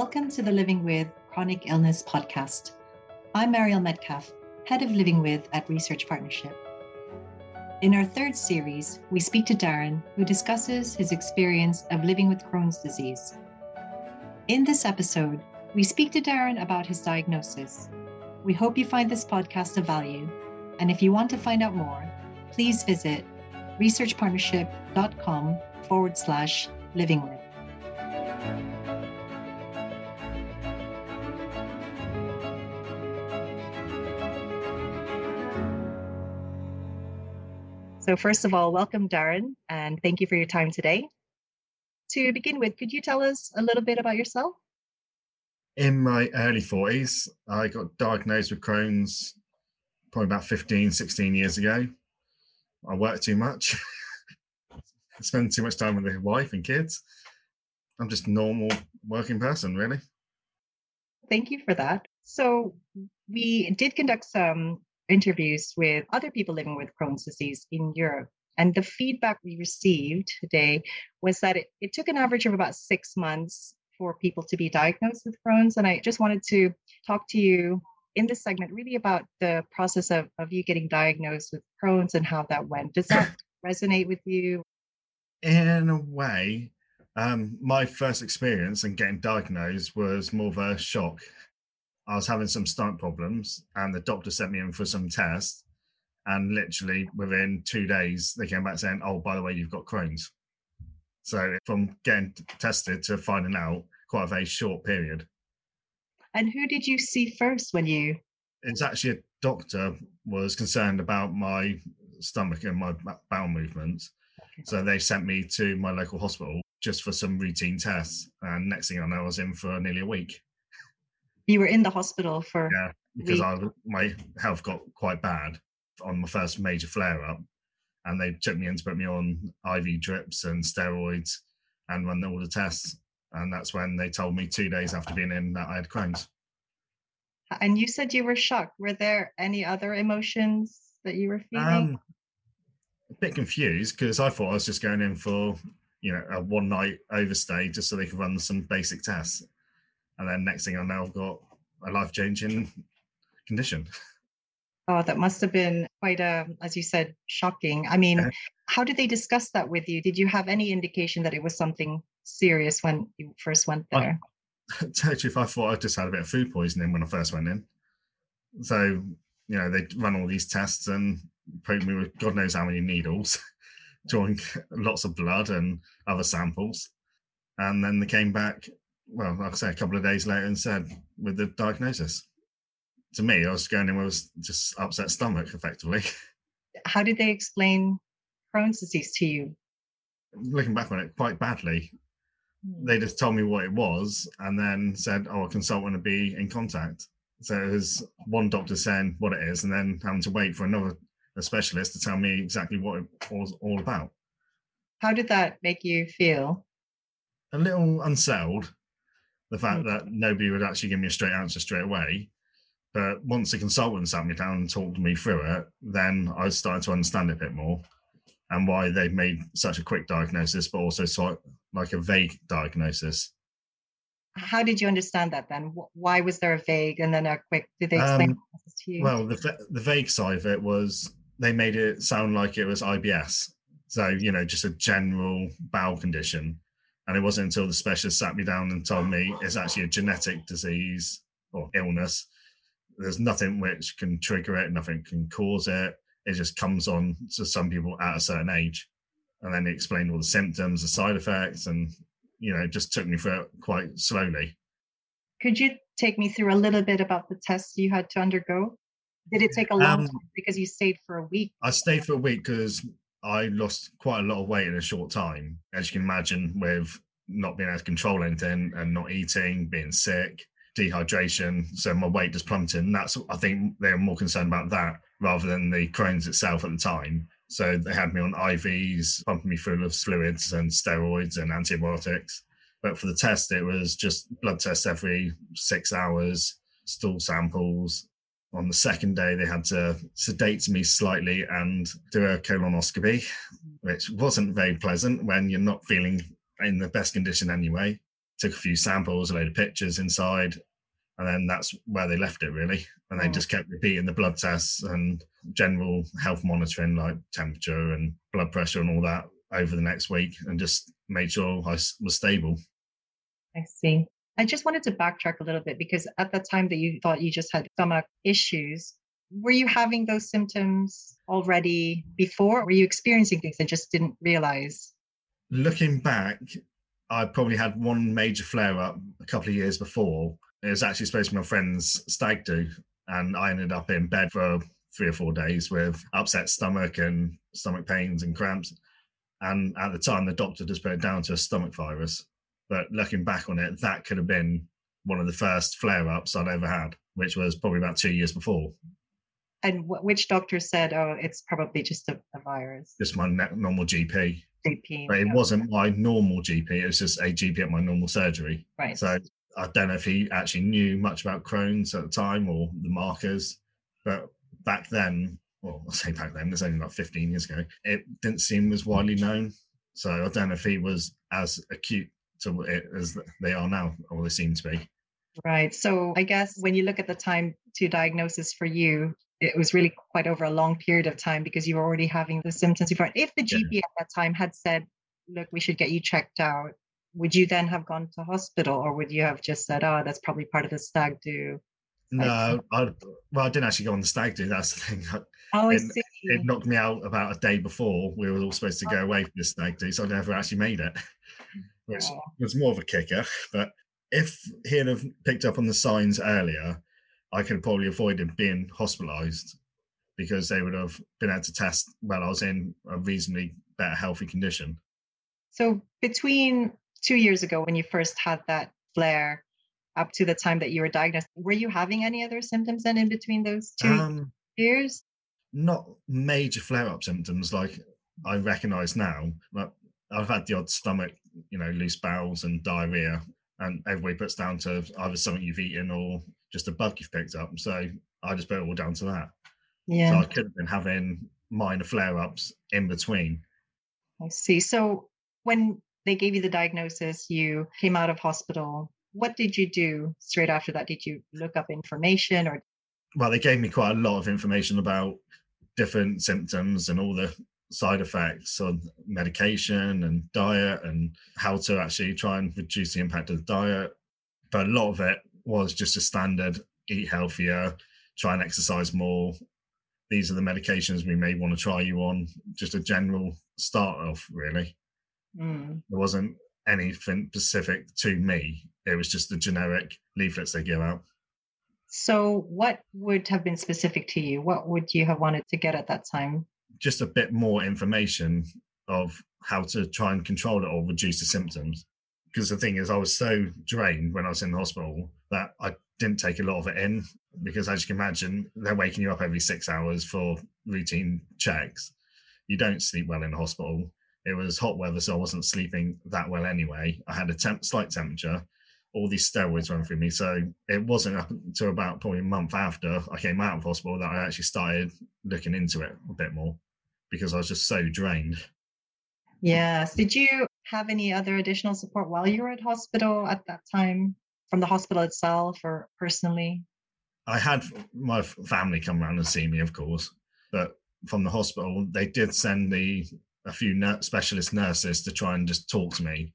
Welcome to the Living with Chronic Illness podcast. I'm Mariel Metcalf, Head of Living With at Research Partnership. In our third series, we speak to Darren, who discusses his experience of living with Crohn's disease. In this episode, we speak to Darren about his diagnosis. We hope you find this podcast of value. And if you want to find out more, please visit researchpartnership.com forward slash living with. So, first of all, welcome, Darren, and thank you for your time today. To begin with, could you tell us a little bit about yourself? In my early 40s, I got diagnosed with Crohn's probably about 15, 16 years ago. I worked too much, spend too much time with the wife and kids. I'm just a normal working person, really. Thank you for that. So, we did conduct some interviews with other people living with Crohn's disease in Europe. And the feedback we received today was that it, it took an average of about six months for people to be diagnosed with Crohn's. And I just wanted to talk to you in this segment really about the process of, of you getting diagnosed with Crohn's and how that went. Does that resonate with you? In a way, um, my first experience in getting diagnosed was more of a shock I was having some stomach problems, and the doctor sent me in for some tests. And literally within two days, they came back saying, "Oh, by the way, you've got Crohn's." So from getting tested to finding out, quite a very short period. And who did you see first when you? It's actually a doctor was concerned about my stomach and my bowel movements, so they sent me to my local hospital just for some routine tests. And next thing I know, I was in for nearly a week you were in the hospital for yeah because I my health got quite bad on my first major flare up, and they took me in to put me on IV drips and steroids and run all the tests, and that's when they told me two days after being in that I had Crohn's. And you said you were shocked. Were there any other emotions that you were feeling? Um, a bit confused because I thought I was just going in for you know a one night overstay just so they could run some basic tests and then next thing I know, I've got a life changing condition. Oh, that must have been quite a, as you said, shocking. I mean, how did they discuss that with you? Did you have any indication that it was something serious when you first went there? I, totally, if I thought I just had a bit of food poisoning when I first went in. So, you know, they'd run all these tests and put me with God knows how many needles, drawing lots of blood and other samples. And then they came back well, like I say, a couple of days later and said with the diagnosis. To me, I was going in with just upset stomach, effectively. How did they explain Crohn's disease to you? Looking back on it, quite badly. Hmm. They just told me what it was and then said, "Oh, a consultant to be in contact." So it was one doctor saying what it is, and then having to wait for another a specialist to tell me exactly what it was all about. How did that make you feel? A little unsettled the fact mm. that nobody would actually give me a straight answer straight away. But once the consultant sat me down and talked me through it, then I started to understand it a bit more and why they made such a quick diagnosis, but also so, like a vague diagnosis. How did you understand that then? Why was there a vague and then a quick? Did they explain um, to you? Well, the the vague side of it was they made it sound like it was IBS, so you know, just a general bowel condition. And it wasn't until the specialist sat me down and told me it's actually a genetic disease or illness. There's nothing which can trigger it, nothing can cause it. It just comes on to some people at a certain age. And then he explained all the symptoms, the side effects, and you know, just took me through it quite slowly. Could you take me through a little bit about the tests you had to undergo? Did it take a long um, time because you stayed for a week? I stayed for a week because I lost quite a lot of weight in a short time, as you can imagine, with not being able to control anything and not eating, being sick, dehydration. So my weight just plummeted. And that's, I think they're more concerned about that rather than the Crohn's itself at the time. So they had me on IVs, pumping me full of fluids and steroids and antibiotics. But for the test, it was just blood tests every six hours, stool samples, on the second day, they had to sedate me slightly and do a colonoscopy, which wasn't very pleasant when you're not feeling in the best condition anyway. took a few samples, a load of pictures inside, and then that's where they left it really. And they Mm. just kept repeating the blood tests and general health monitoring, like temperature and blood pressure and all that over the next week, and just made sure I was stable. I see. I just wanted to backtrack a little bit because at the time that you thought you just had stomach issues, were you having those symptoms already before? Were you experiencing things and just didn't realize? Looking back, I probably had one major flare up a couple of years before. It was actually supposed to be my friend's stag do, and I ended up in bed for three or four days with upset stomach and stomach pains and cramps. And at the time, the doctor just put it down to a stomach virus. But looking back on it, that could have been one of the first flare ups I'd ever had, which was probably about two years before. And wh- which doctor said, oh, it's probably just a, a virus? Just my normal GP. GP. But it wasn't my normal GP, it was just a GP at my normal surgery. right. So I don't know if he actually knew much about Crohn's at the time or the markers, but back then, well, I say back then, it's only like 15 years ago, it didn't seem as widely known. So I don't know if he was as acute to it as they are now, or they seem to be. Right. So I guess when you look at the time to diagnosis for you, it was really quite over a long period of time because you were already having the symptoms before. If the Yeah. GP at that time had said, look, we should get you checked out, would you then have gone to hospital or would you have just said, oh, that's probably part of the stag do? No, I, well, I didn't actually go on the stag do. That's the thing. Oh, I It- see. It knocked me out about a day before we were all supposed to go oh. away for the stag do, so I never actually made it, which Oh. was more of a kicker. But if he'd have picked up on the signs earlier, I could have probably avoided being hospitalised because they would have been able to test while I was in a reasonably better healthy condition. So between two years ago when you first had that flare up to the time that you were diagnosed, were you having any other symptoms then in between those two Um, years? not major flare-up symptoms like I recognise now. But I've had the odd stomach, you know, loose bowels and diarrhea, and everybody puts down to either something you've eaten or just a bug you've picked up. So I just put it all down to that. Yeah. So I could have been having minor flare-ups in between. I see. So when they gave you the diagnosis, you came out of hospital. What did you do straight after that? Did you look up information or Well, they gave me quite a lot of information about different symptoms and all the side effects on medication and diet and how to actually try and reduce the impact of the diet. But a lot of it was just a standard eat healthier, try and exercise more. These are the medications we may want to try you on, just a general start off, really. Mm, There wasn't anything specific to me. It was just the generic leaflets they give out. so what would have been specific to you? What would you have wanted to get at that time? just a bit more information of how to try and control it or reduce the symptoms. Because the thing is, I was so drained when I was in the hospital that I didn't take a lot of it in. Because as you can imagine, they're waking you up every six hours for routine checks. You don't sleep well in the hospital. It was hot weather, so I wasn't sleeping that well anyway. I had a temp- slight temperature. All these steroids run through me. So it wasn't up until about probably a month after I came out of hospital that I actually started looking into it a bit more because I was just so drained. Yes. Did you have any other additional support while you were at hospital at that time from the hospital itself or personally? I had my family come around and see me, of course, but from the hospital, they did send the a few specialist nurses to try and just talk to me.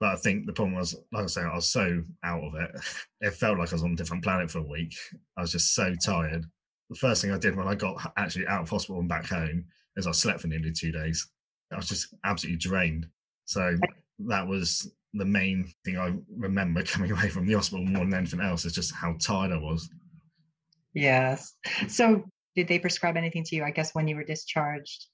But I think the problem was, like I say, I was so out of it. It felt like I was on a different planet for a week. I was just so tired. The first thing I did when I got actually out of hospital and back home is I slept for nearly two days. I was just absolutely drained. So that was the main thing I remember coming away from the hospital more than anything else is just how tired I was. Yes. So did they prescribe anything to you, I guess, when you were discharged?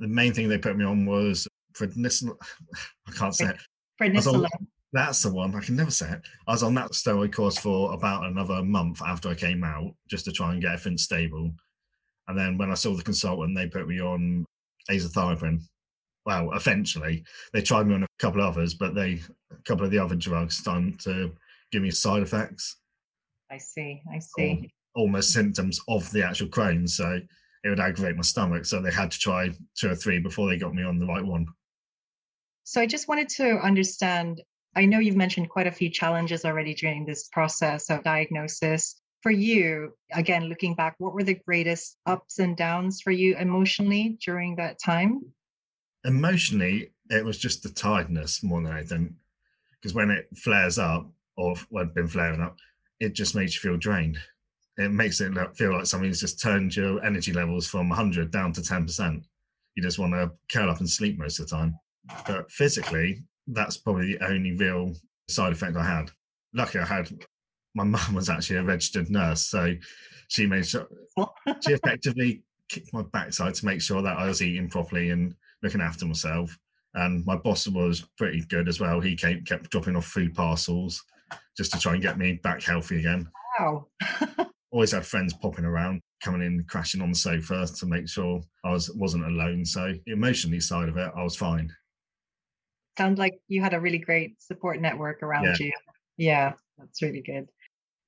the main thing they put me on was prednisone. I can't say it. on- Prednisolone. That's the one. I can never say it. I was on that steroid course for about another month after I came out, just to try and get everything stable. And then when I saw the consultant, they put me on azathioprine. Well, eventually they tried me on a couple of others, but they a couple of the other drugs started to give me side effects, I see. I see. almost symptoms of the actual Crohn's. So it would aggravate my stomach. So they had to try two or three before they got me on the right one. So I just wanted to understand I know you've mentioned quite a few challenges already during this process of diagnosis. For you, again, looking back, what were the greatest ups and downs for you emotionally during that time? Emotionally, it was just the tiredness more than anything. Because when it flares up, or when been flaring up, it just makes you feel drained. It makes it feel like something's just turned your energy levels from 100 down to 10%. You just want to curl up and sleep most of the time. But physically, that's probably the only real side effect I had. Lucky I had my mum was actually a registered nurse, so she made sure she effectively kicked my backside to make sure that I was eating properly and looking after myself. And my boss was pretty good as well. He came, kept dropping off food parcels just to try and get me back healthy again. Wow. Always had friends popping around, coming in, crashing on the sofa to make sure I was wasn't alone. So emotionally side of it, I was fine. Sounds like you had a really great support network around yeah. you. Yeah, that's really good.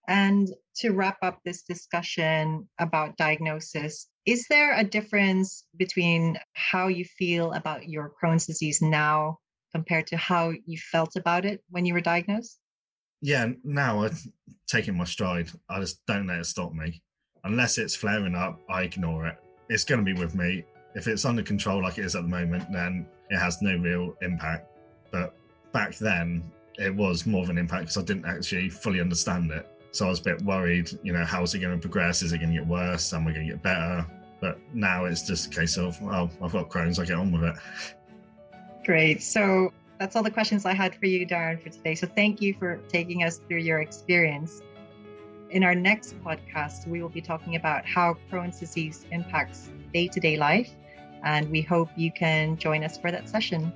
And to wrap up this discussion about diagnosis, is there a difference between how you feel about your Crohn's disease now compared to how you felt about it when you were diagnosed? Yeah, now I'm taking my stride. I just don't let it stop me. Unless it's flaring up, I ignore it. It's going to be with me. If it's under control like it is at the moment, then it has no real impact. But back then, it was more of an impact because I didn't actually fully understand it. So I was a bit worried, you know, how's it going to progress? Is it going to get worse? Am I going to get better? But now it's just a case of, well, I've got Crohn's, I get on with it. Great. So that's all the questions I had for you, Darren, for today. So thank you for taking us through your experience. In our next podcast, we will be talking about how Crohn's disease impacts day to day life. And we hope you can join us for that session.